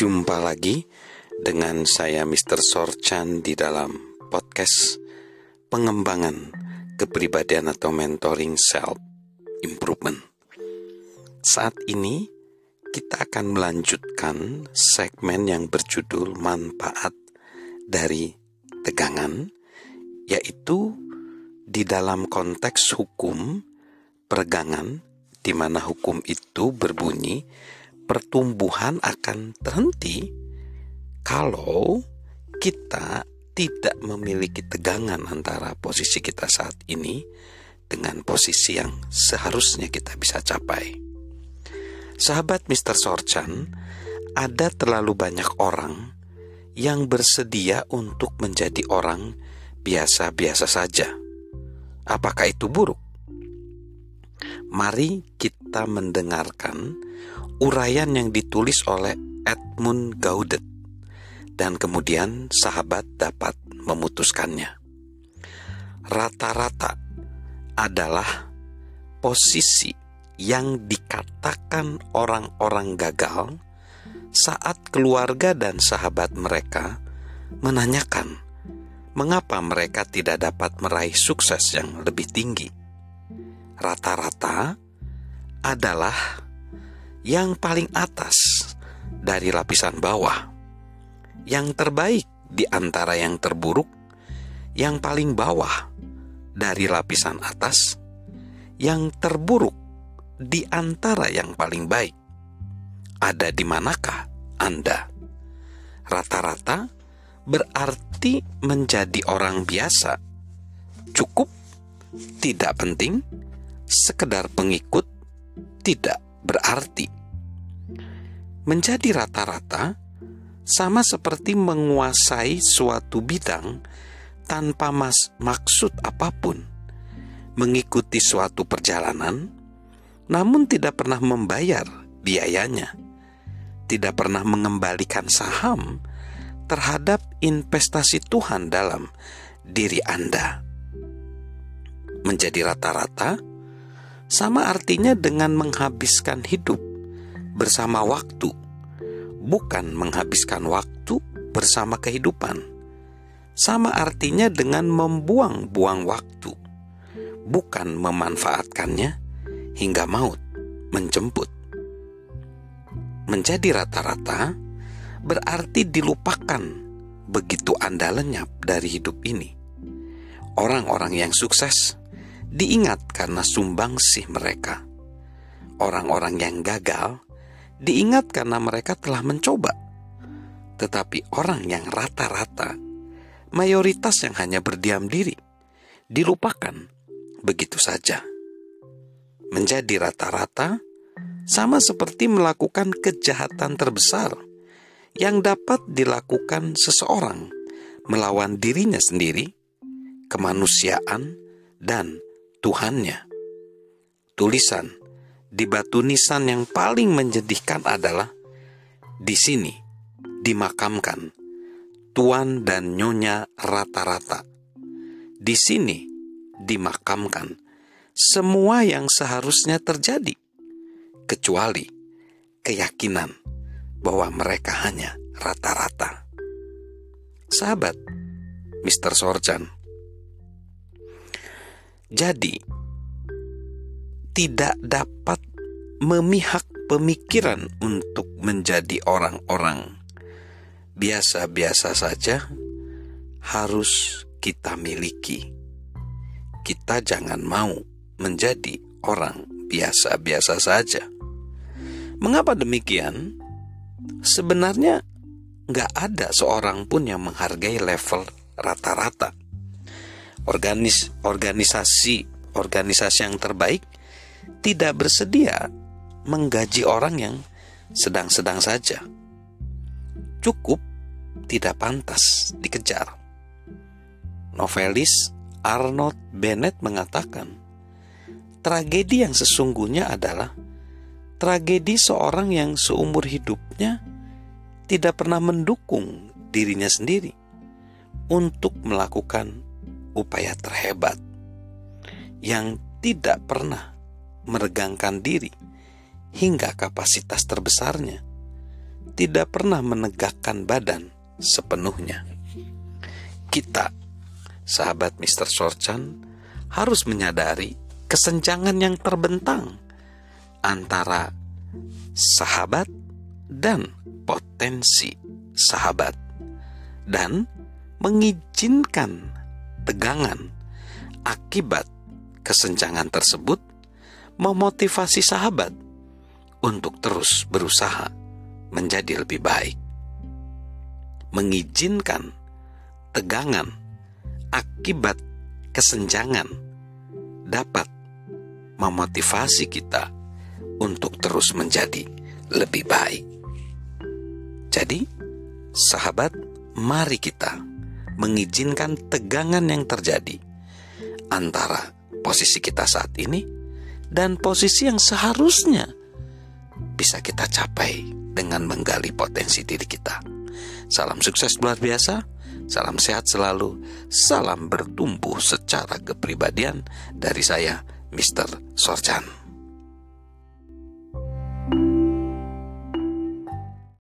Jumpa lagi dengan saya Mr. Sorchan di dalam podcast pengembangan kepribadian atau mentoring self improvement. Saat ini kita akan melanjutkan segmen yang berjudul manfaat dari tegangan yaitu di dalam konteks hukum peregangan di mana hukum itu berbunyi pertumbuhan akan terhenti kalau kita tidak memiliki tegangan antara posisi kita saat ini dengan posisi yang seharusnya kita bisa capai. Sahabat Mr. Sorchan, ada terlalu banyak orang yang bersedia untuk menjadi orang biasa-biasa saja. Apakah itu buruk? Mari kita mendengarkan uraian yang ditulis oleh Edmund Gaudet dan kemudian sahabat dapat memutuskannya. Rata-rata adalah posisi yang dikatakan orang-orang gagal saat keluarga dan sahabat mereka menanyakan mengapa mereka tidak dapat meraih sukses yang lebih tinggi rata-rata adalah yang paling atas dari lapisan bawah, yang terbaik di antara yang terburuk, yang paling bawah dari lapisan atas, yang terburuk di antara yang paling baik. Ada di manakah Anda? Rata-rata berarti menjadi orang biasa. Cukup, tidak penting, sekedar pengikut tidak berarti. Menjadi rata-rata sama seperti menguasai suatu bidang tanpa mas maksud apa pun. Mengikuti suatu perjalanan namun tidak pernah membayar biayanya. Tidak pernah mengembalikan saham terhadap investasi Tuhan dalam diri Anda. Menjadi rata-rata sama artinya dengan menghabiskan hidup bersama waktu, bukan menghabiskan waktu bersama kehidupan. Sama artinya dengan membuang-buang waktu, bukan memanfaatkannya hingga maut menjemput. Menjadi rata-rata berarti dilupakan begitu Anda lenyap dari hidup ini. Orang-orang yang sukses diingat karena sumbangsih mereka. Orang-orang yang gagal diingat karena mereka telah mencoba. Tetapi orang yang rata-rata, mayoritas yang hanya berdiam diri, dilupakan begitu saja. Menjadi rata-rata sama seperti melakukan kejahatan terbesar yang dapat dilakukan seseorang melawan dirinya sendiri, kemanusiaan, dan Tuhannya. Tulisan di batu nisan yang paling menjadikan adalah di sini dimakamkan tuan dan nyonya rata-rata. Di sini dimakamkan semua yang seharusnya terjadi, kecuali keyakinan bahwa mereka hanya rata-rata. Sahabat, Mr. Sorjan, jadi, tidak dapat memihak pemikiran untuk menjadi orang-orang biasa-biasa saja harus kita miliki. Kita jangan mau menjadi orang biasa-biasa saja. Mengapa demikian? Sebenarnya nggak ada seorang pun yang menghargai level rata-rata organis organisasi organisasi yang terbaik tidak bersedia menggaji orang yang sedang-sedang saja. Cukup tidak pantas dikejar. Novelis Arnold Bennett mengatakan, tragedi yang sesungguhnya adalah tragedi seorang yang seumur hidupnya tidak pernah mendukung dirinya sendiri untuk melakukan upaya terhebat yang tidak pernah meregangkan diri hingga kapasitas terbesarnya tidak pernah menegakkan badan sepenuhnya. Kita, sahabat Mr. Sorchan, harus menyadari kesenjangan yang terbentang antara sahabat dan potensi sahabat dan mengizinkan tegangan akibat kesenjangan tersebut memotivasi sahabat untuk terus berusaha menjadi lebih baik. Mengizinkan tegangan akibat kesenjangan dapat memotivasi kita untuk terus menjadi lebih baik. Jadi, sahabat, mari kita mengizinkan tegangan yang terjadi antara posisi kita saat ini dan posisi yang seharusnya bisa kita capai dengan menggali potensi diri kita. Salam sukses luar biasa, salam sehat selalu, salam bertumbuh secara kepribadian dari saya, Mr. Sorjan.